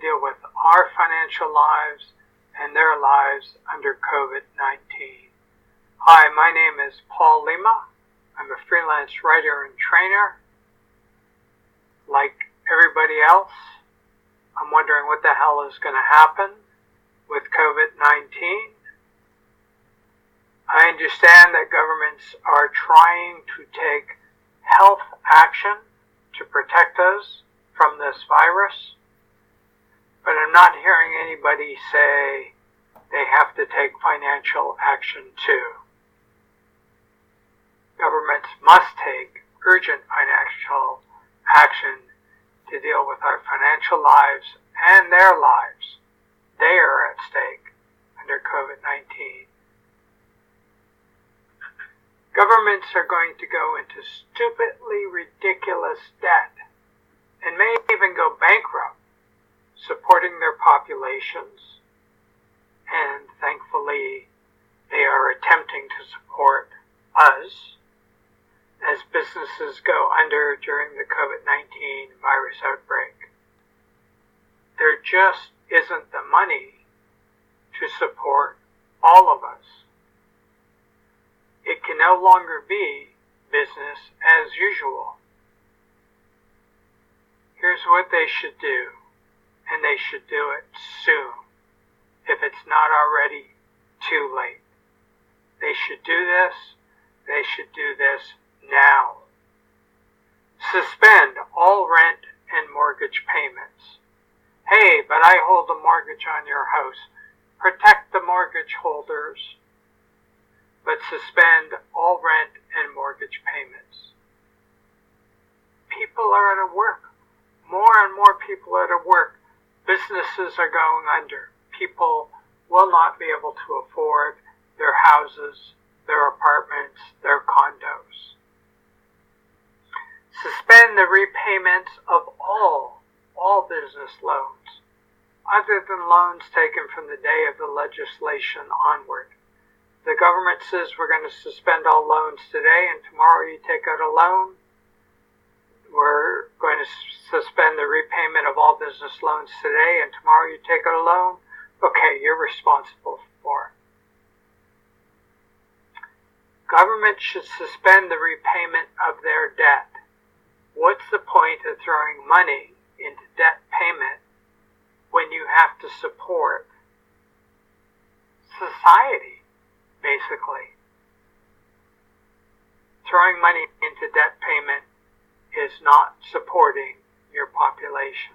deal with our financial lives and their lives under COVID-19. Hi, my name is Paul Lima. I'm a freelance writer and trainer. Like everybody else, I'm wondering what the hell is going to happen with COVID-19. I understand that governments are trying to take health action to protect us from this virus, but I'm not hearing anybody say they have to take financial action too. Governments must take urgent financial action to deal with our financial lives and their lives. They are at stake under COVID-19. Governments are going to go into stupidly ridiculous debt and may even go bankrupt supporting their populations. And thankfully, they are attempting to support us as businesses go under during the COVID-19 virus outbreak. There just isn't the money to support all of us it can no longer be business as usual. Here's what they should do, and they should do it soon, if it's not already too late. They should do this, they should do this now. Suspend all rent and mortgage payments. Hey, but I hold a mortgage on your house. Protect the mortgage holders but suspend all rent and mortgage payments. People are out of work. More and more people are out of work. Businesses are going under. People will not be able to afford their houses, their apartments, their condos. Suspend the repayments of all, all business loans, other than loans taken from the day of the legislation onward the government says we're going to suspend all loans today and tomorrow you take out a loan. We're going to suspend the repayment of all business loans today and tomorrow you take a loan. Okay, you're responsible for. Government should suspend the repayment of their debt. What's the point of throwing money into debt payment when you have to support society? basically. Throwing money into debt payment is not supporting your population.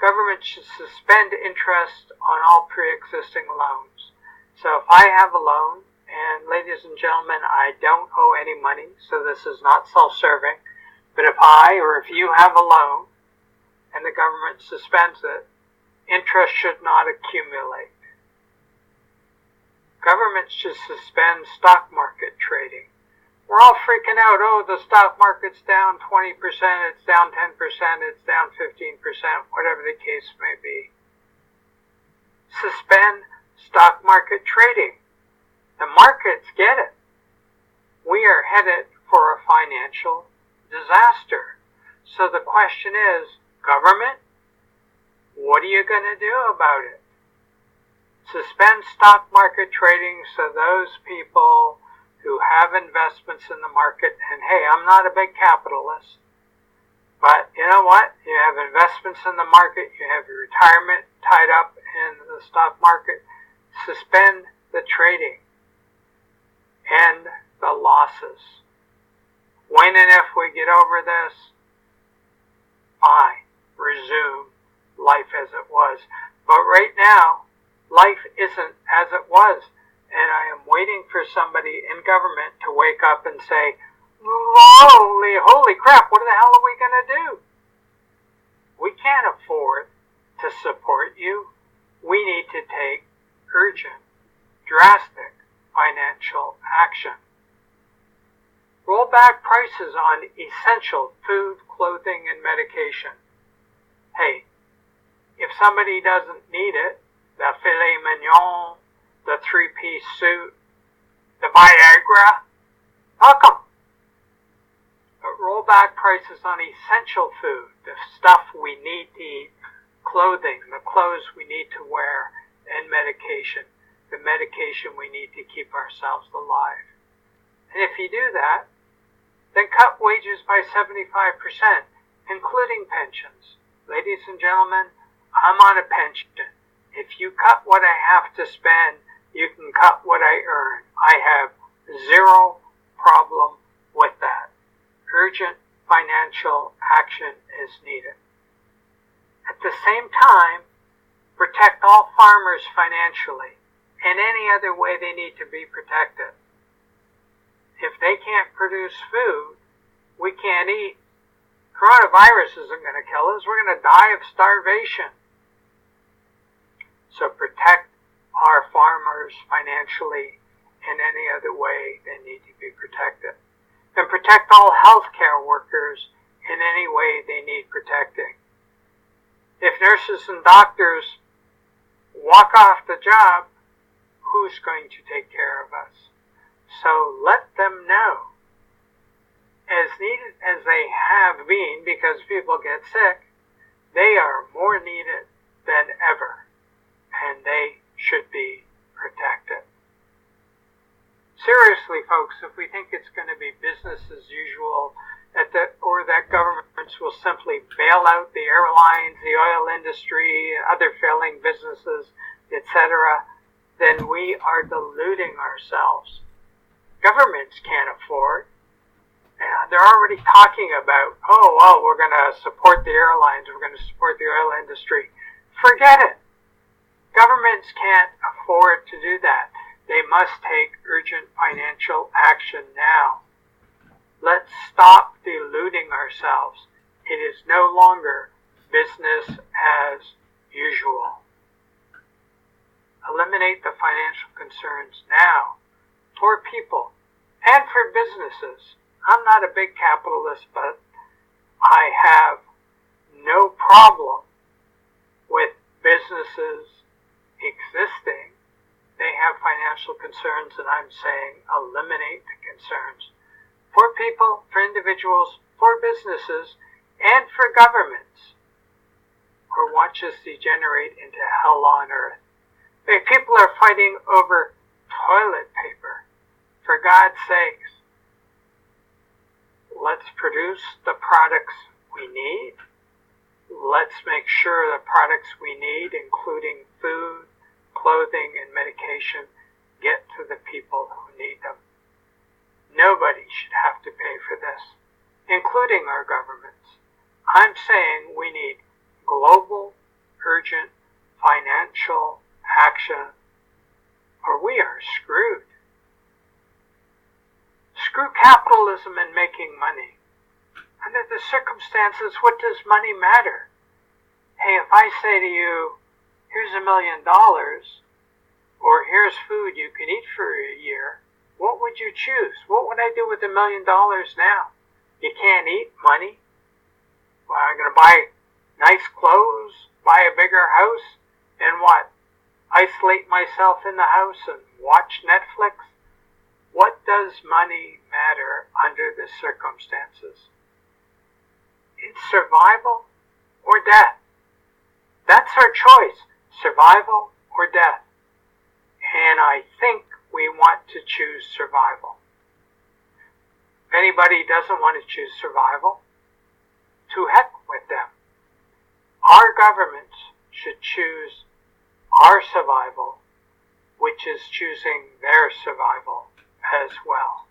Government should suspend interest on all pre-existing loans. So if I have a loan, and ladies and gentlemen, I don't owe any money, so this is not self-serving, but if I or if you have a loan and the government suspends it, interest should not accumulate. Governments should suspend stock market trading. We're all freaking out. Oh, the stock market's down 20%, it's down 10%, it's down 15%, whatever the case may be. Suspend stock market trading. The markets get it. We are headed for a financial disaster. So the question is, government, what are you going to do about it? suspend stock market trading so those people who have investments in the market, and hey, I'm not a big capitalist, but you know what? You have investments in the market, you have your retirement tied up in the stock market, suspend the trading and the losses. When and if we get over this, fine, resume life as it was. But right now, life isn't as it was. And I am waiting for somebody in government to wake up and say, holy, holy crap, what the hell are we going to do? We can't afford to support you. We need to take urgent, drastic financial action. Roll back prices on essential food, clothing, and medication. Hey, if somebody doesn't need it, the filet mignon, the three-piece suit, the Viagra. Fuck them. But roll back prices on essential food, the stuff we need to eat, clothing, the clothes we need to wear, and medication, the medication we need to keep ourselves alive. And if you do that, then cut wages by 75%, including pensions. Ladies and gentlemen, I'm on a pension. If you cut what I have to spend, you can cut what I earn. I have zero problem with that. Urgent financial action is needed. At the same time, protect all farmers financially in any other way they need to be protected. If they can't produce food, we can't eat. Coronavirus isn't going to kill us. We're going to die of starvation. So protect our farmers financially in any other way they need to be protected. And protect all healthcare workers in any way they need protecting. If nurses and doctors walk off the job, who's going to take care of us? So let them know. As needed as they have been, because people get sick, they are more needed than ever and they should be protected. Seriously, folks, if we think it's going to be business as usual, the, or that governments will simply bail out the airlines, the oil industry, other failing businesses, etc., then we are deluding ourselves. Governments can't afford. And they're already talking about, oh, well, we're going to support the airlines, we're going to support the oil industry. Forget it. Governments can't afford to do that. They must take urgent financial action now. Let's stop deluding ourselves. It is no longer business as usual. Eliminate the financial concerns now for people and for businesses. I'm not a big capitalist, but I have no problem with businesses existing, they have financial concerns, and I'm saying eliminate the concerns for people, for individuals, for businesses, and for governments, or watch us degenerate into hell on earth. People are fighting over toilet paper. For God's sakes, let's produce the products we need. Let's make sure the products we need, including food, clothing, and medication get to the people who need them. Nobody should have to pay for this, including our governments. I'm saying we need global, urgent financial action, or we are screwed. Screw capitalism and making money. Under the circumstances, what does money matter? Hey, if I say to you, here's a million dollars, or here's food you can eat for a year, what would you choose? What would I do with a million dollars now? You can't eat money. Well, I'm going to buy nice clothes, buy a bigger house, and what? Isolate myself in the house and watch Netflix? What does money matter under the circumstances? It's survival or death. That's our choice survival or death. And I think we want to choose survival. If anybody doesn't want to choose survival, to heck with them. Our governments should choose our survival, which is choosing their survival as well.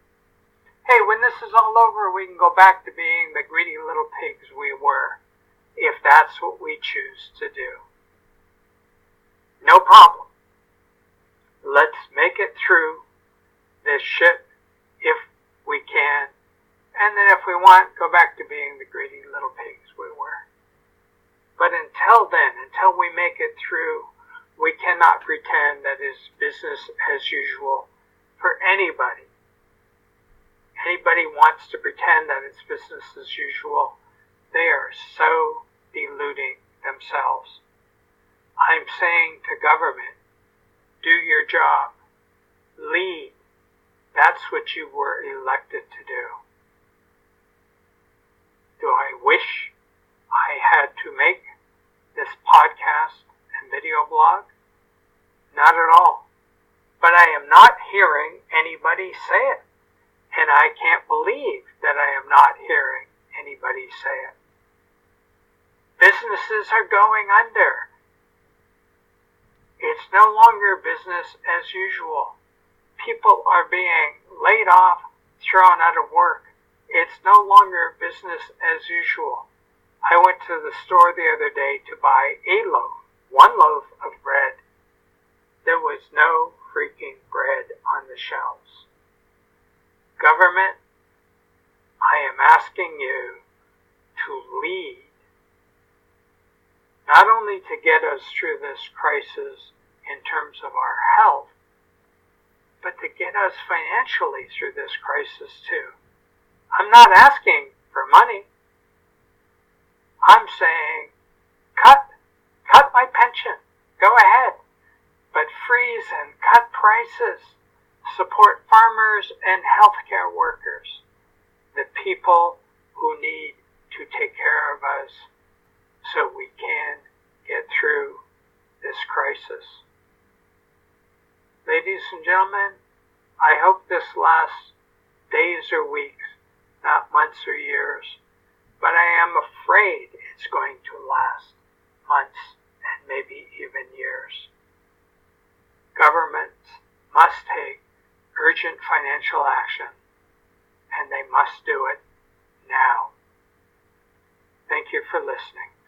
Hey, when this is all over, we can go back to being the greedy little pigs we were, if that's what we choose to do. No problem. Let's make it through this shit if we can. And then if we want, go back to being the greedy little pigs we were. But until then, until we make it through, we cannot pretend that it's business as usual for anybody. Anybody wants to pretend that it's business as usual, they are so deluding themselves. I'm saying to government, do your job. Lead. That's what you were elected to do. Do I wish I had to make this podcast and video blog? Not at all. But I am not hearing anybody say it. And I can't believe that I am not hearing anybody say it. Businesses are going under. No longer business as usual. People are being laid off, thrown out of work. It's no longer business as usual. I went to the store the other day to buy a loaf, one loaf of bread. There was no freaking bread on the shelves. Government, I am asking you to lead. Not only to get us through this crisis in terms of our health, but to get us financially through this crisis too. I'm not asking for money. I'm saying, cut, cut my pension. Go ahead. But freeze and cut prices. Support farmers and healthcare workers. The people who need to take care of us so we can get through this crisis. Ladies and gentlemen, I hope this lasts days or weeks, not months or years but I am afraid it's going to last months and maybe even years. Governments must take urgent financial action, and they must do it now. Thank you for listening.